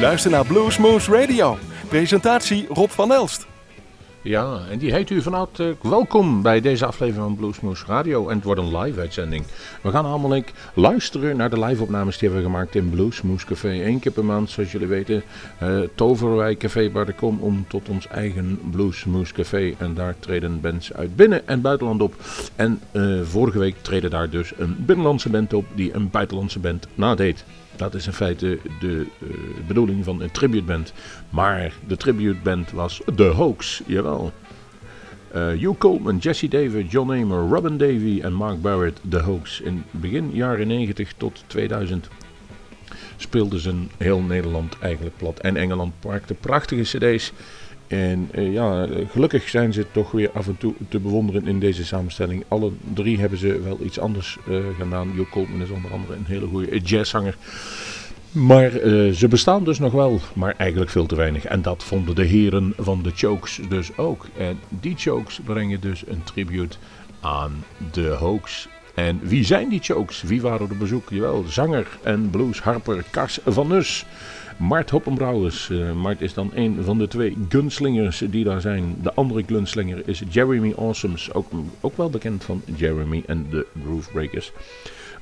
Luister naar Blues Moves Radio. Presentatie Rob van Elst. Ja, en die heet u van harte eh, welkom bij deze aflevering van Bluesmoose Radio. En het wordt een live uitzending. We gaan allemaal luisteren naar de live-opnames die hebben we gemaakt in Bluesmoose Café. Eén keer per maand, zoals jullie weten. Uh, Café om tot ons eigen Bluesmoose Café. En daar treden bands uit binnen- en buitenland op. En eh, vorige week treden daar dus een binnenlandse band op die een buitenlandse band nadeed. Dat is in feite de eh, bedoeling van een tributeband. Maar de tributeband was The hoax, jawel. Eh, Hugh Coleman, Jesse David, John Amer, Robin Davey en Mark Barrett, The hoax. In begin jaren 90 tot 2000 speelden ze heel Nederland eigenlijk plat. En Engeland maakte prachtige cd's. En eh, ja, gelukkig zijn ze toch weer af en toe te bewonderen in deze samenstelling. Alle drie hebben ze wel iets anders eh, gedaan. Joe Coleman is onder andere een hele goede jazzzanger. Maar eh, ze bestaan dus nog wel, maar eigenlijk veel te weinig. En dat vonden de heren van de Chokes dus ook. En die Chokes brengen dus een tribute aan de Hoax. En wie zijn die Chokes? Wie waren de bezoek? Jawel, zanger en bluesharper Kars van Nus. Mart Hoppenbrouwers. Uh, Mart is dan een van de twee gunslingers die daar zijn. De andere gunslinger is Jeremy Awesomes, ook, ook wel bekend van Jeremy en de Groovebreakers.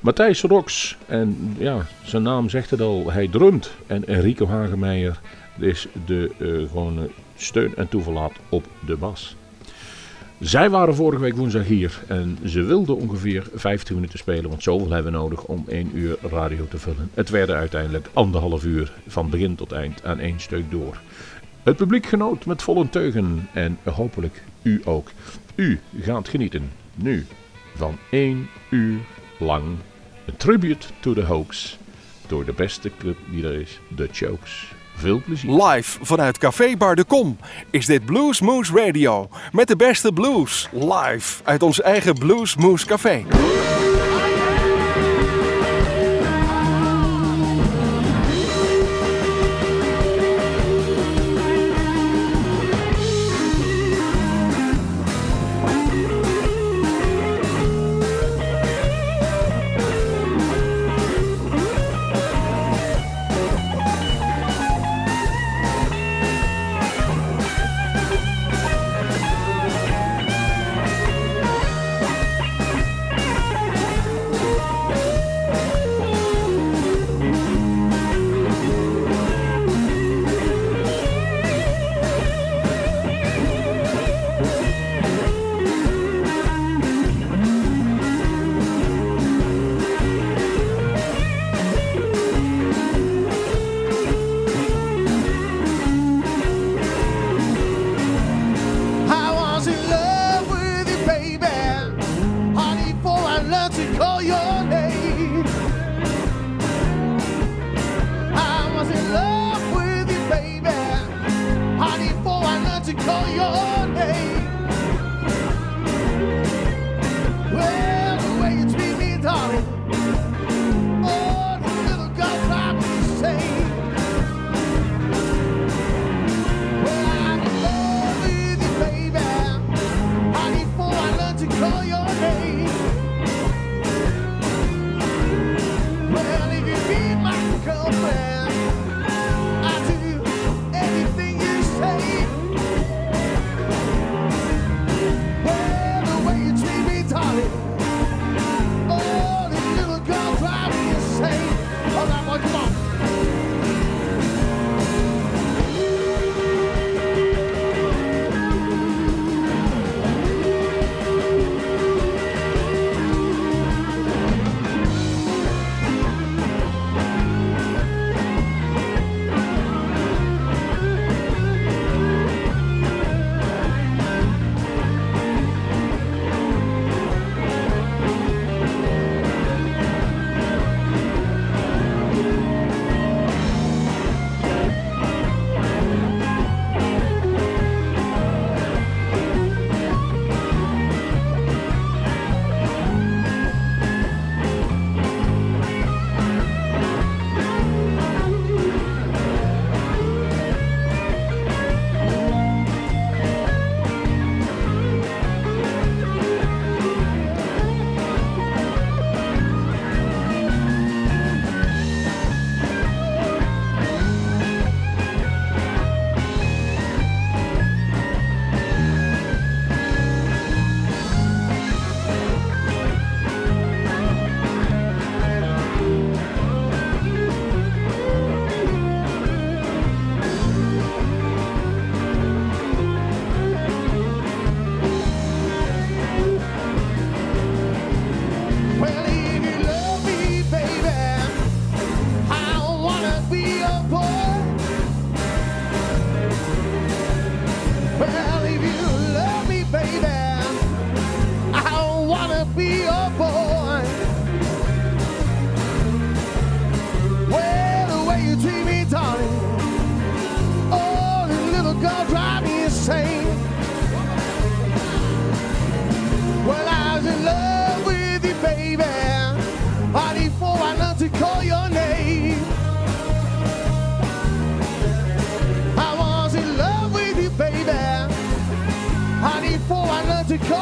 Matthijs Rox, en ja, zijn naam zegt het al, hij drumt. En Enrico Hagemeyer is de eh, gewone steun en toeverlaat op de bas. Zij waren vorige week woensdag hier en ze wilden ongeveer 15 minuten spelen, want zoveel hebben we nodig om 1 uur radio te vullen. Het werden uiteindelijk anderhalf uur van begin tot eind aan één stuk door. Het publiek genoot met volle teugen en hopelijk u ook. U gaat genieten nu van 1 uur lang een tribute to the hoax door de beste club die er is, de Chokes. Veel plezier. Live vanuit Café Bar de Kom is dit Blues Moose Radio. Met de beste blues live uit ons eigen Blues Moose Café.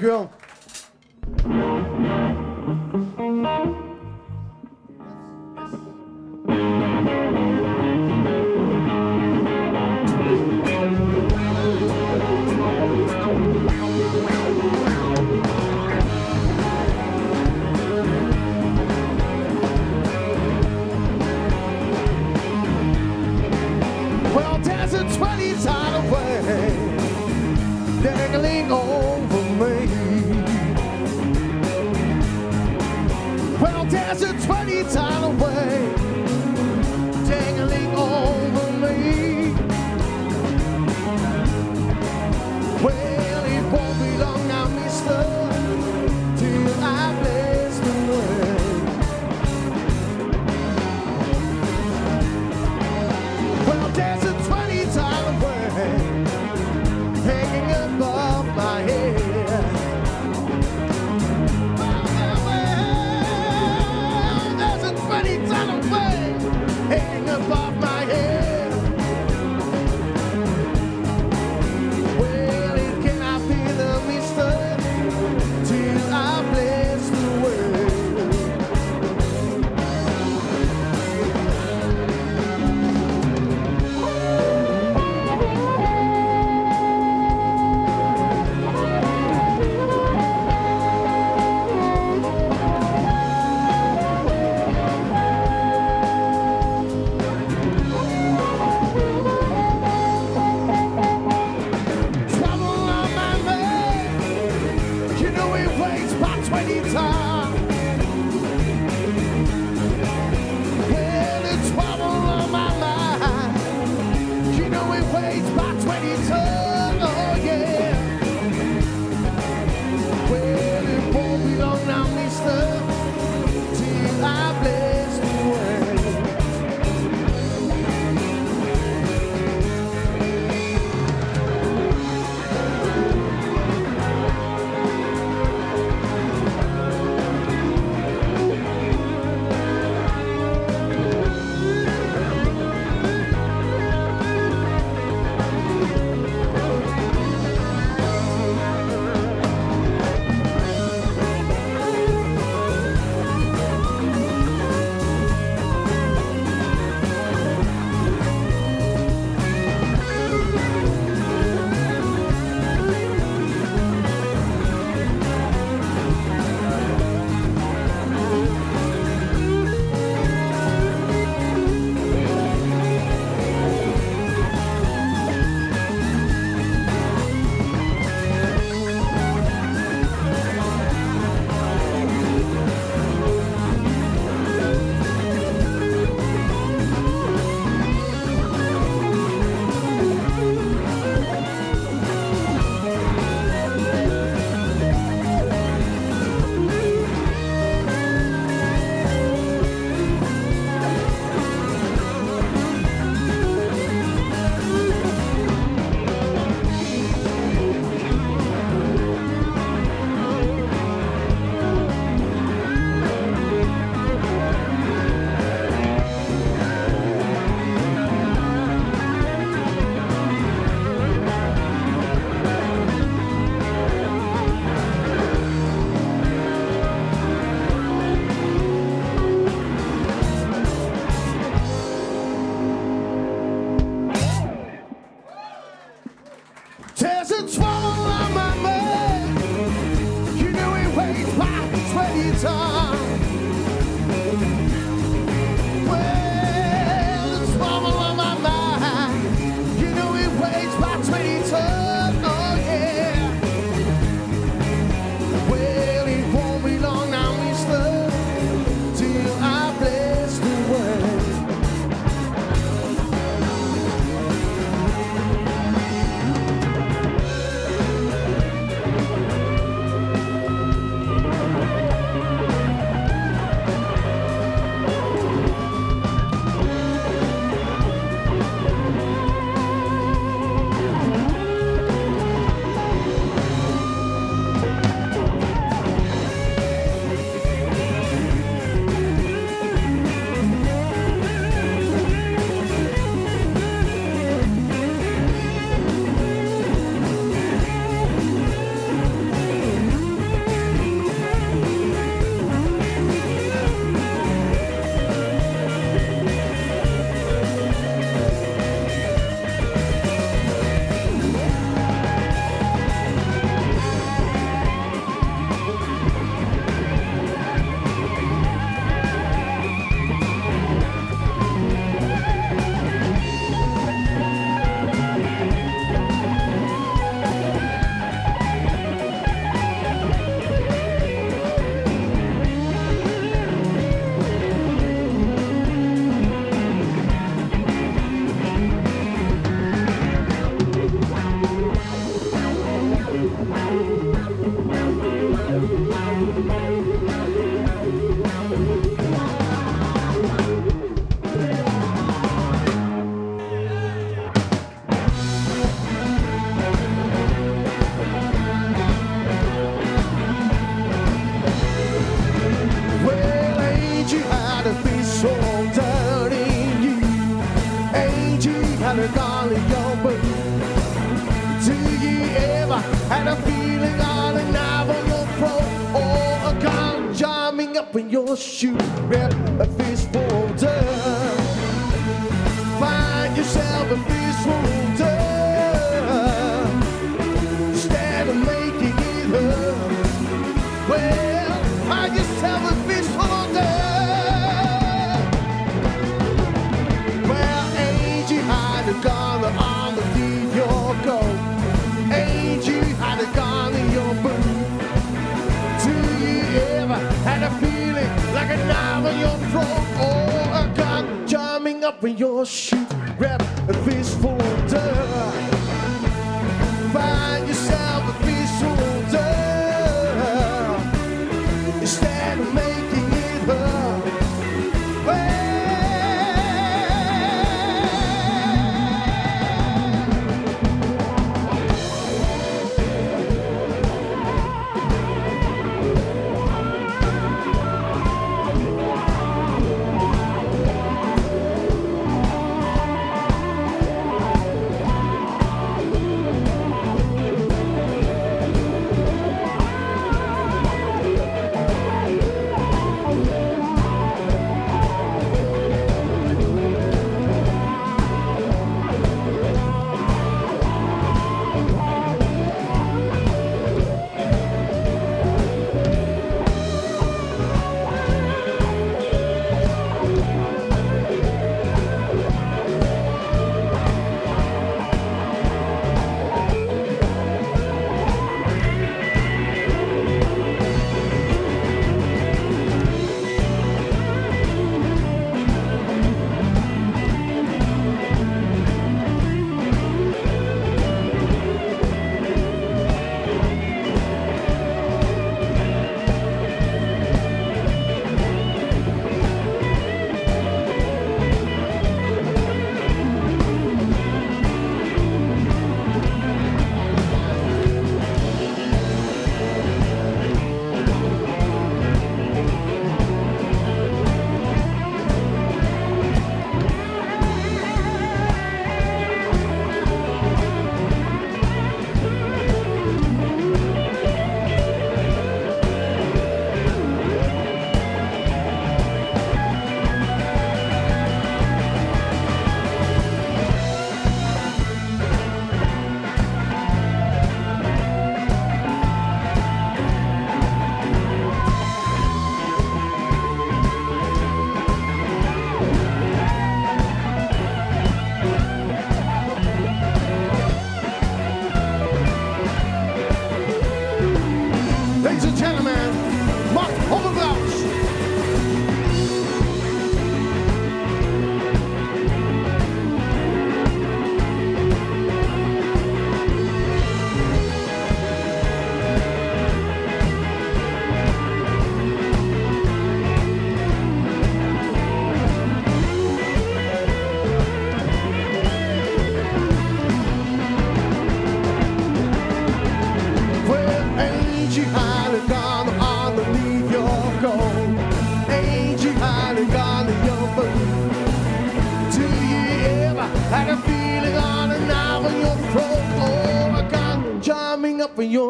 Merci. you're from or oh, a gun jamming up in your shoe. Grab this folder.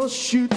shoot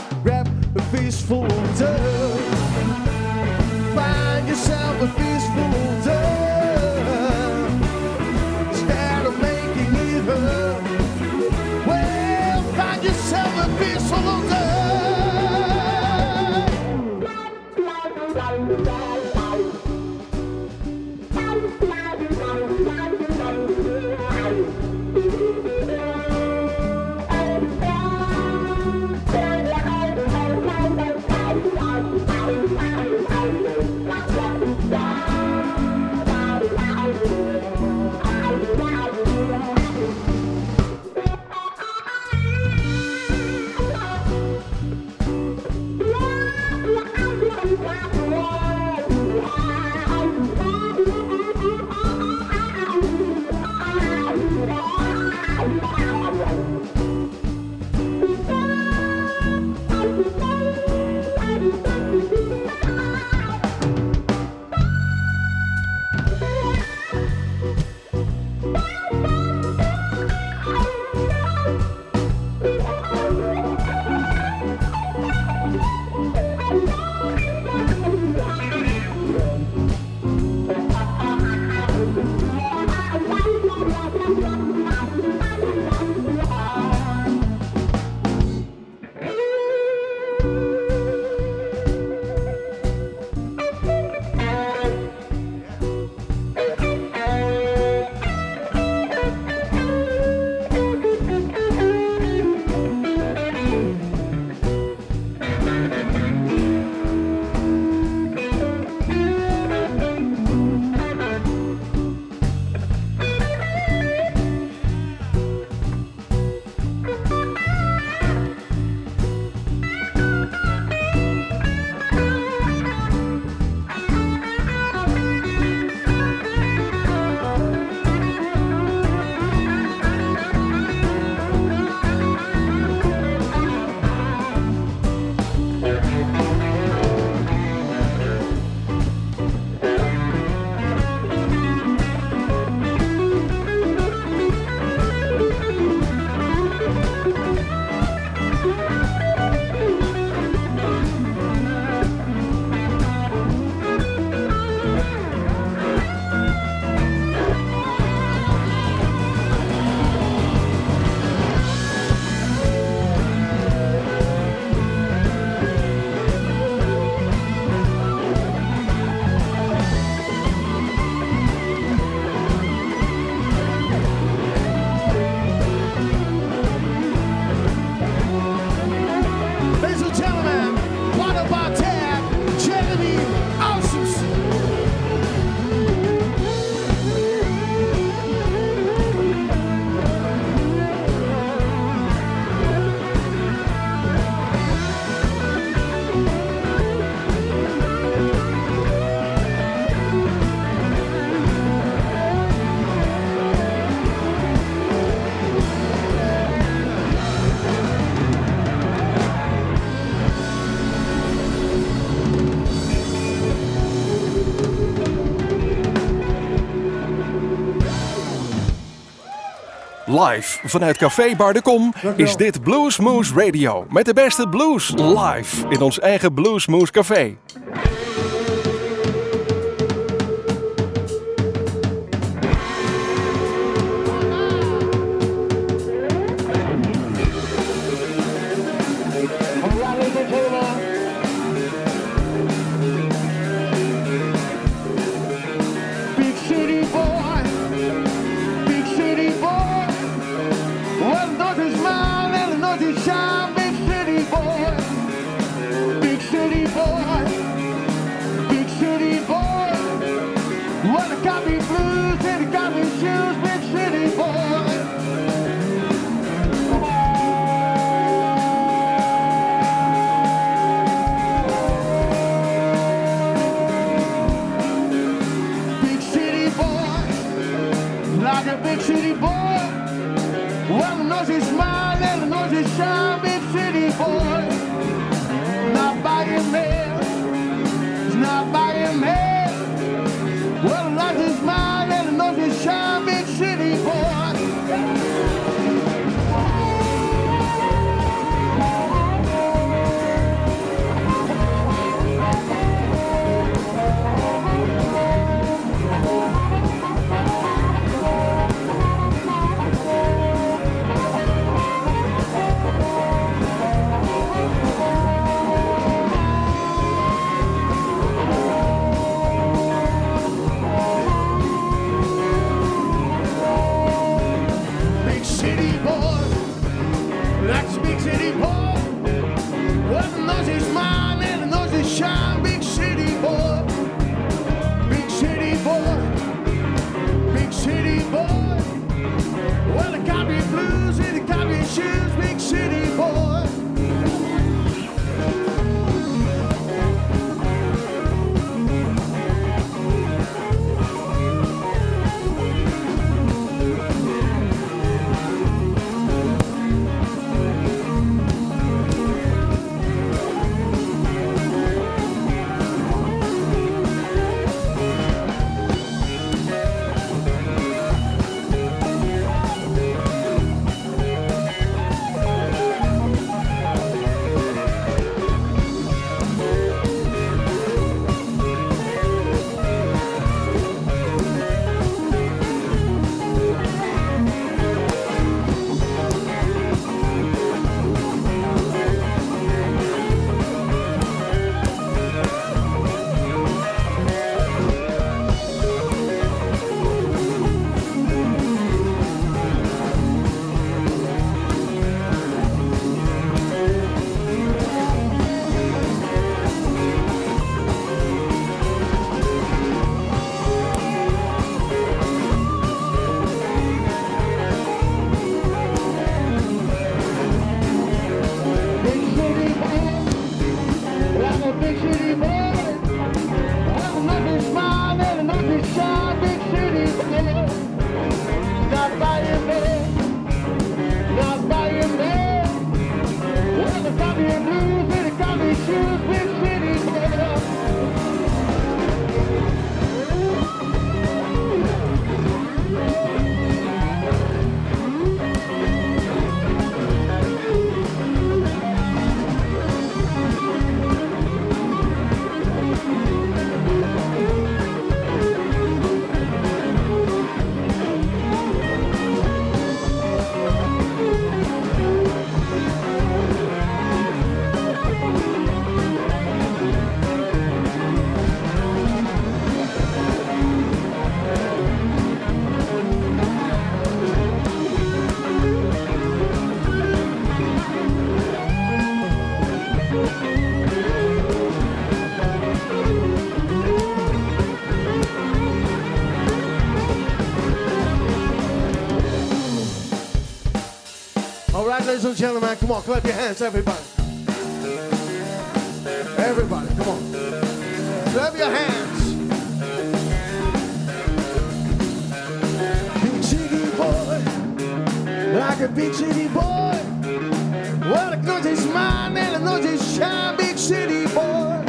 Live vanuit Café Bar de Kom is dit Blues Radio. Met de beste blues live in ons eigen Blues Café. ladies and gentlemen, come on, clap your hands, everybody. Everybody, come on. Clap your hands. Big city boy, like a big city boy. Well, the country's mine and a noise is shine, big city boy.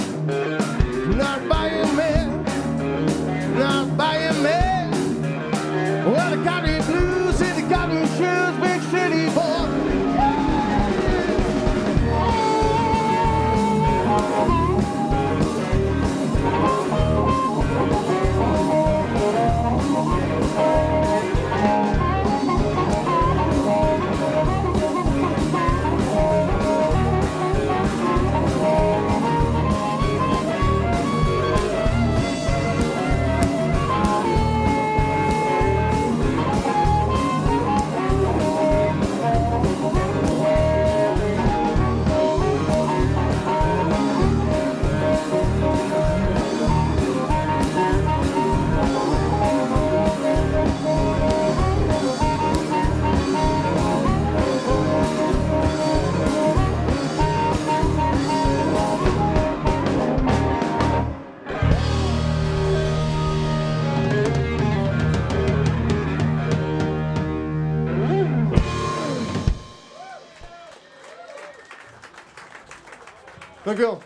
Dank u wel.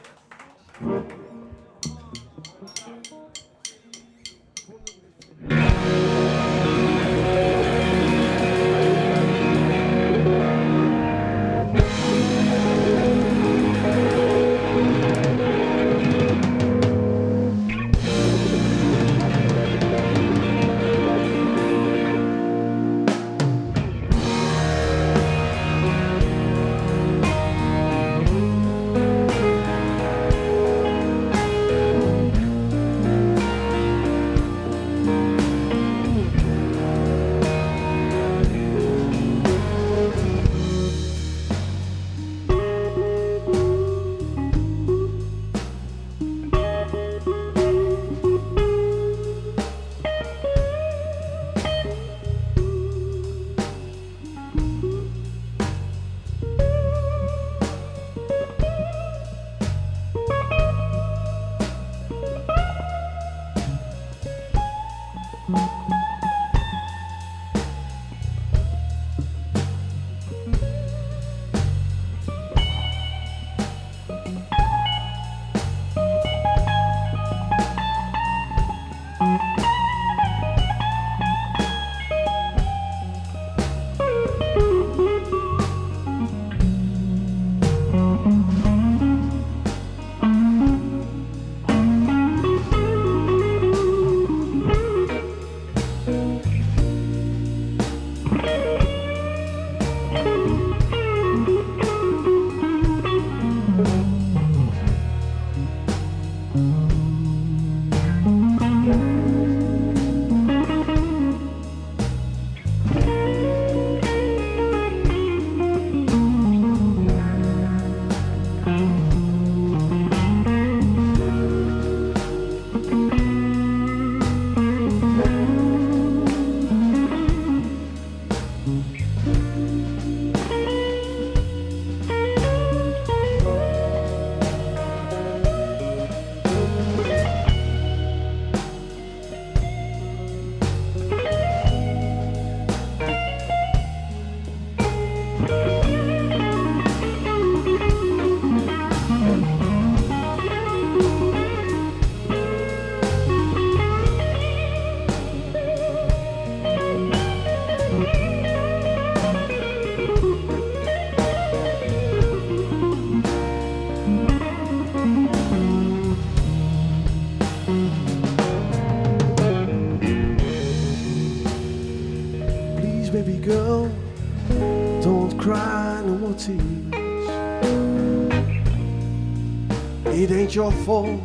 It ain't your fault,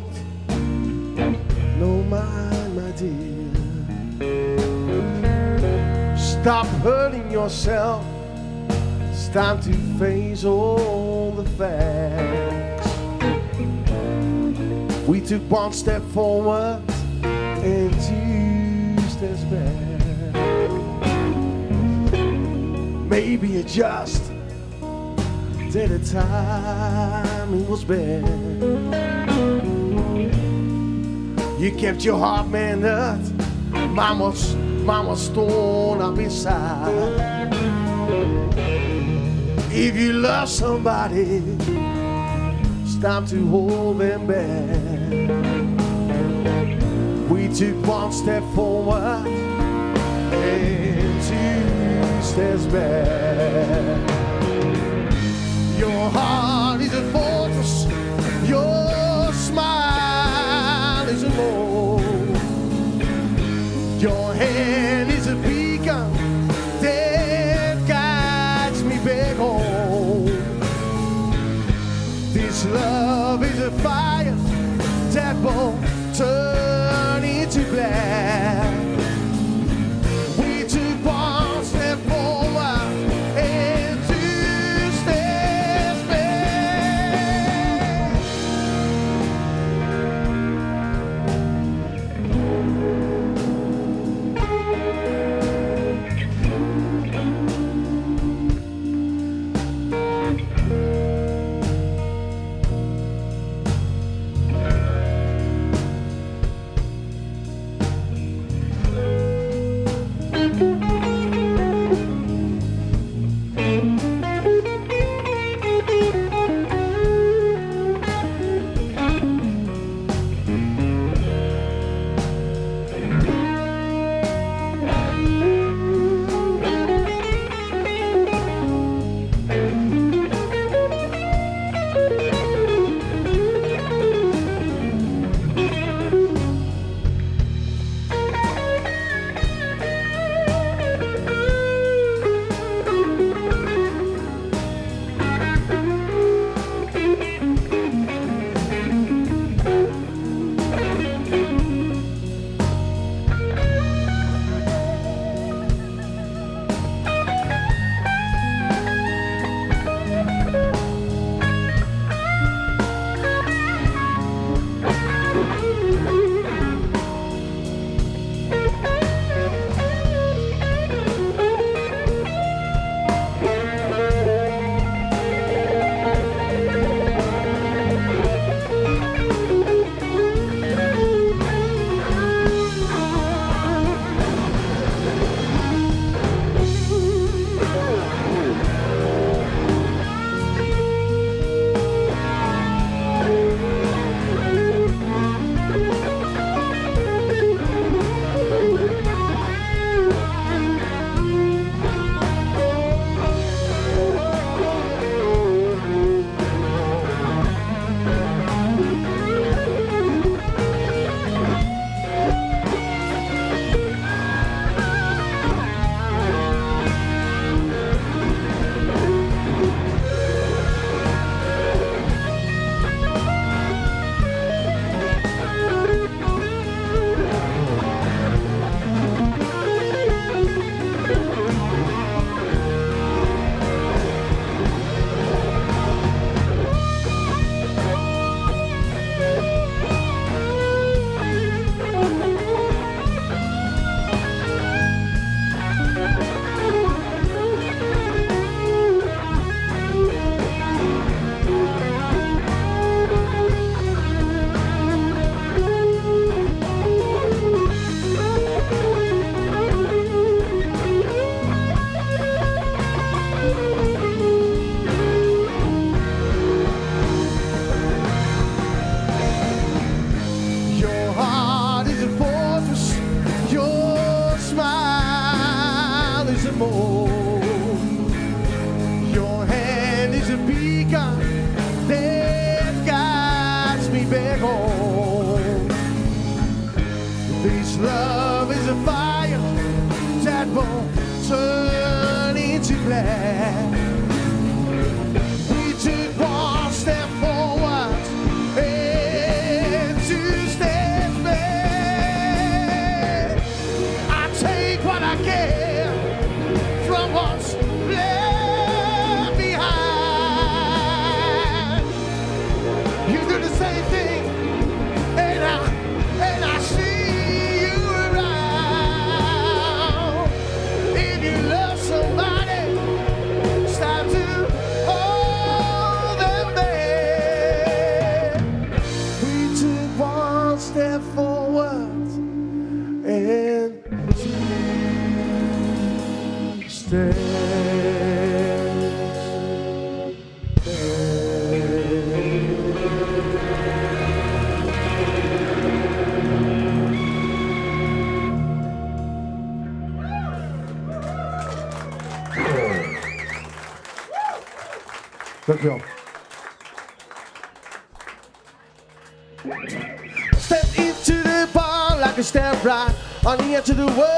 no mine, my dear. Stop hurting yourself. It's time to face all the facts. We took one step forward and two steps back. Maybe it just did Daily time was bad. You kept your heart man up. Mama's, mama's torn up inside. If you love somebody, it's time to hold them back. We took one step forward and two steps back. Your heart is a fortress. Your smile is a bow. Your hand is a beacon that guides me back home. This love is a fire that burns. to the world.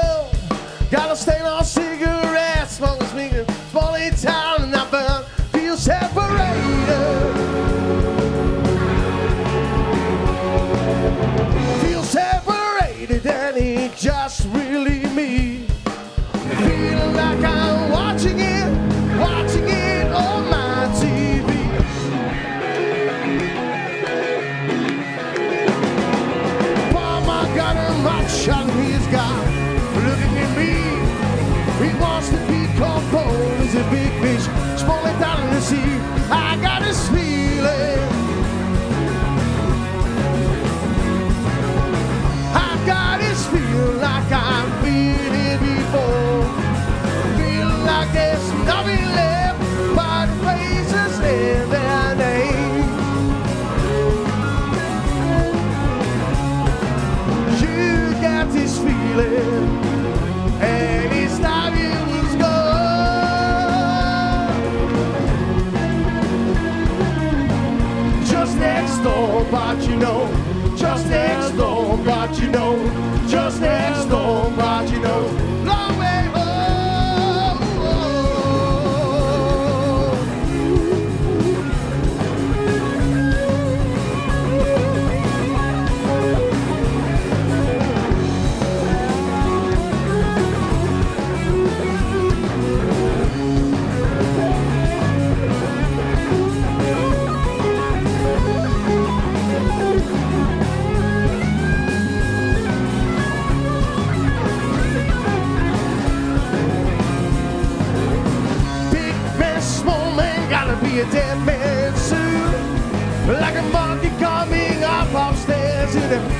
Diretor.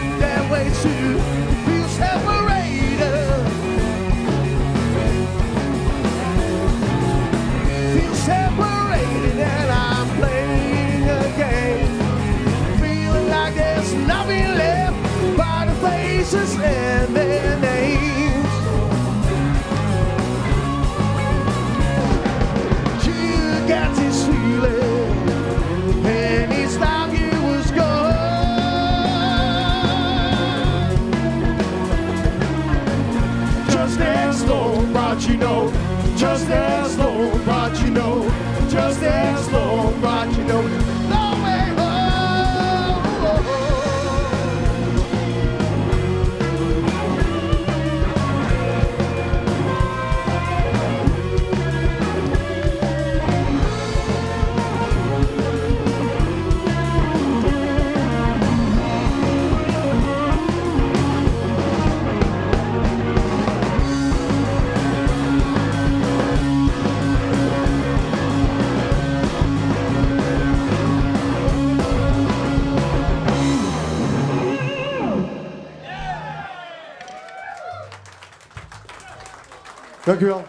Dank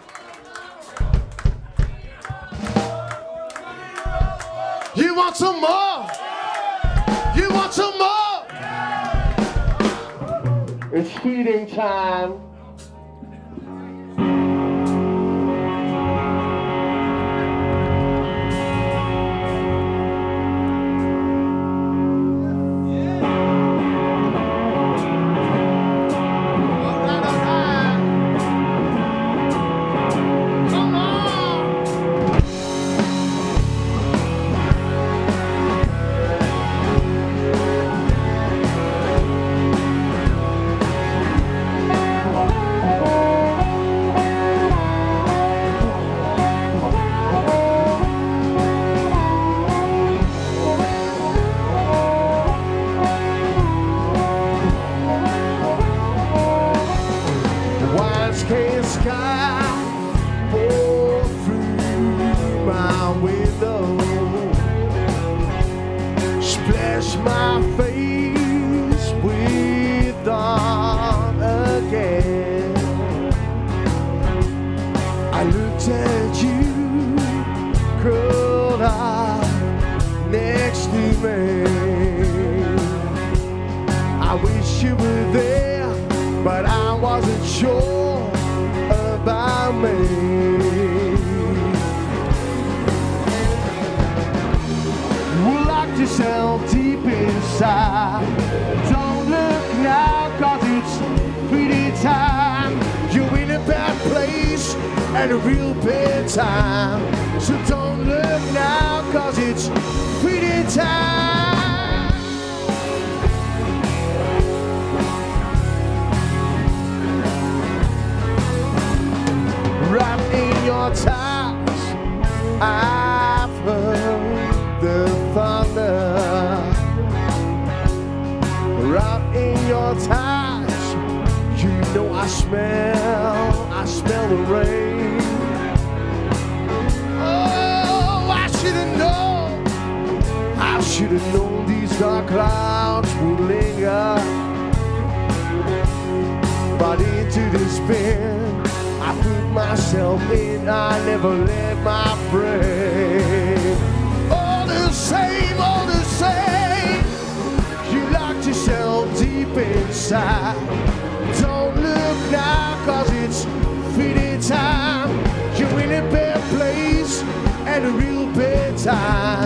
You want some more? You want some more? It's feeding time. I never let my friend. All the same, all the same. You locked yourself deep inside. Don't look now, cause it's feeding time. You're in a bad place and a real bad time.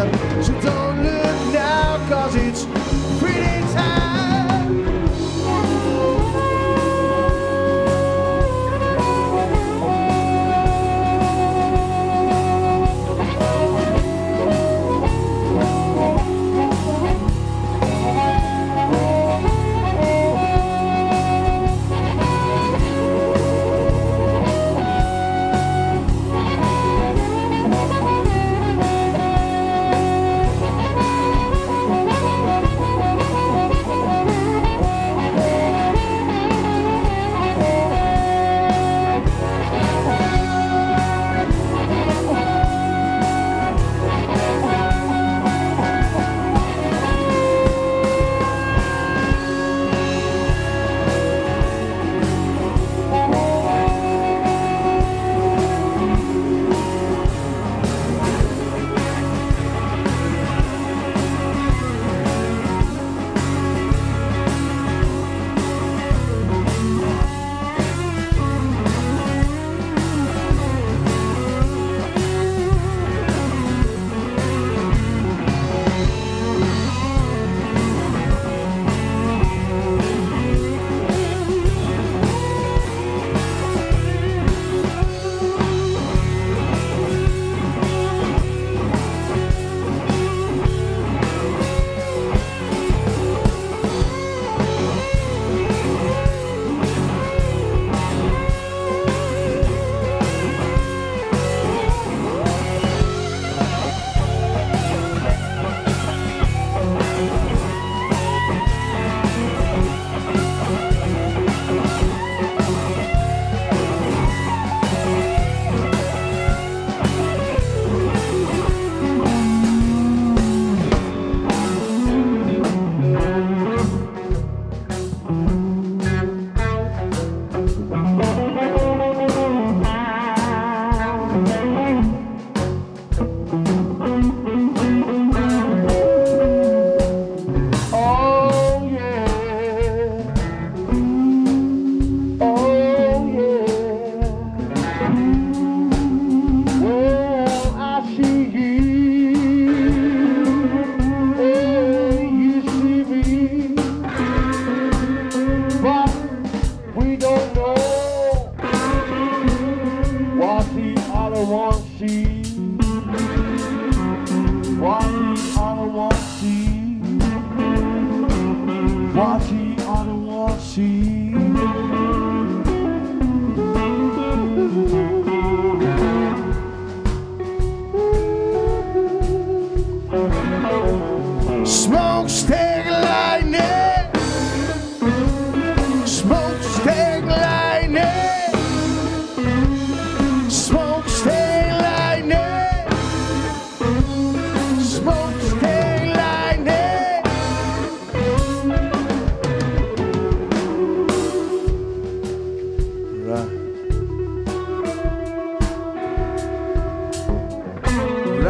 right.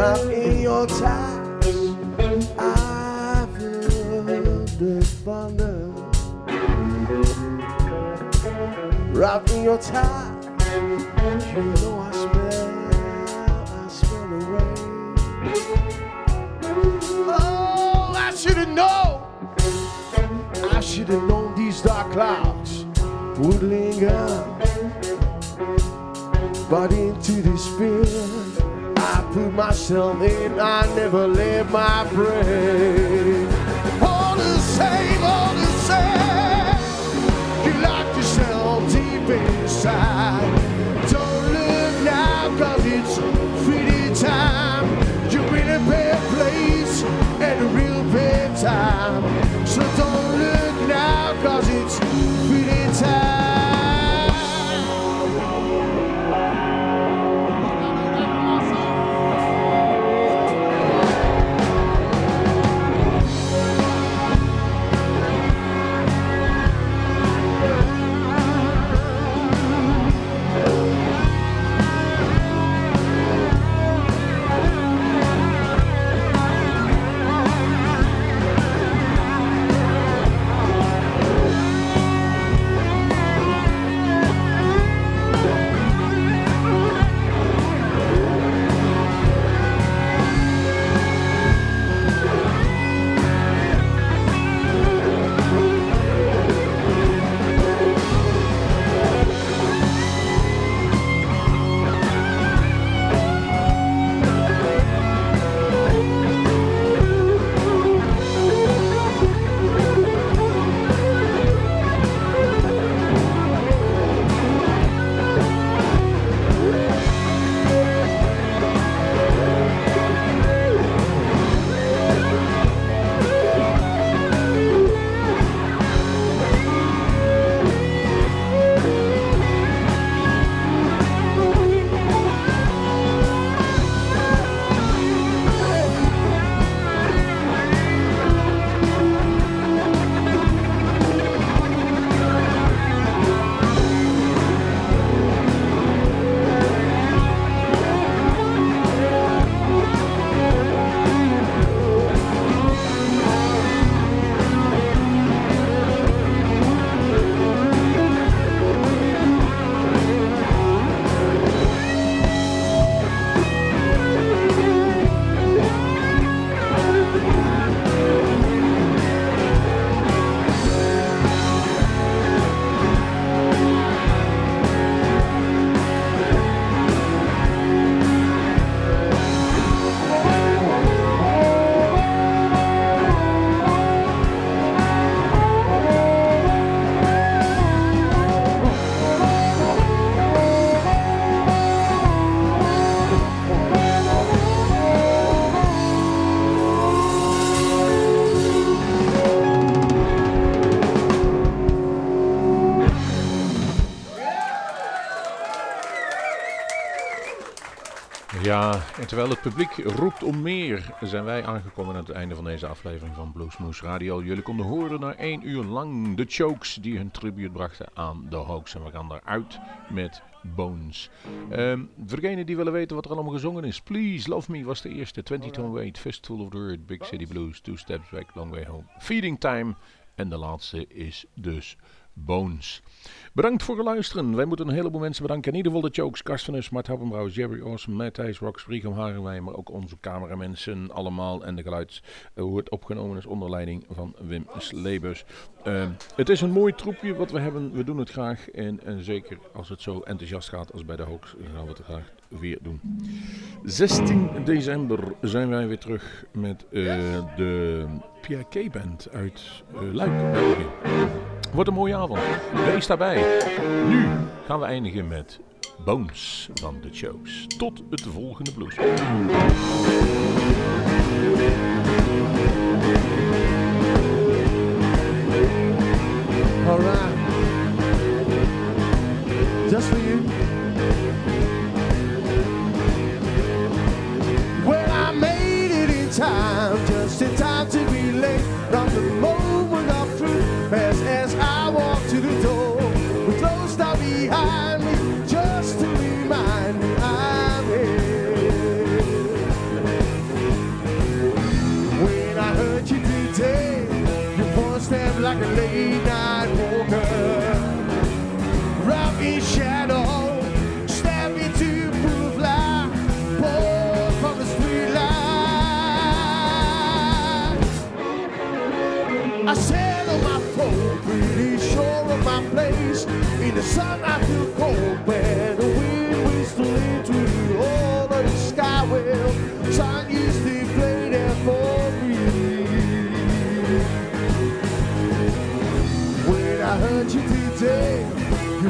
Love in your ties, I feel the thunder. Wrapped in your ties, you know I smell, I smell the rain. Oh, I should've known, I should've known these dark clouds would linger but into despair. I put myself in, I never let my brain. All the same, all the same. You locked yourself deep inside. Don't look now, cause it's feeding time. You're in a bad place at a real bad time. So don't look now, cause it's En terwijl het publiek roept om meer, zijn wij aangekomen aan het einde van deze aflevering van Bluesmoes Radio. Jullie konden horen na één uur lang de Chokes die hun tribute brachten aan de Hoax. En we gaan eruit met Bones. Ehm, voor degenen die willen weten wat er allemaal gezongen is, Please Love Me was de eerste. 20 Tone Wait, Festival of the Earth, Big City Blues, Two Steps Back, Long Way Home, Feeding Time. En de laatste is dus Bones. Bedankt voor het luisteren. Wij moeten een heleboel mensen bedanken. In ieder geval de Chokes, Karstenus, Mart Happenbrouw, Jerry Awesome, Matthijs, Rox, Brigham, Harenwijn, maar ook onze cameramensen allemaal. En de geluids, eh, hoe het opgenomen is onder leiding van Wim Slebus. Ehm, het is een mooi troepje wat we hebben. We doen het graag. En, en zeker als het zo enthousiast gaat als bij de Hoax, gaan we het graag weer doen. 16 december zijn wij weer terug met uh, de PIK Band uit uh, Luik, België. Wordt een mooie avond. Wees daarbij. Nu gaan we eindigen met Bones van de Shows. Tot het volgende blues.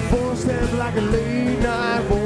you force them like a late night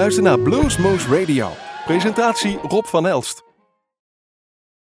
Luister naar Bluesmoose Radio. Presentatie Rob van Elst.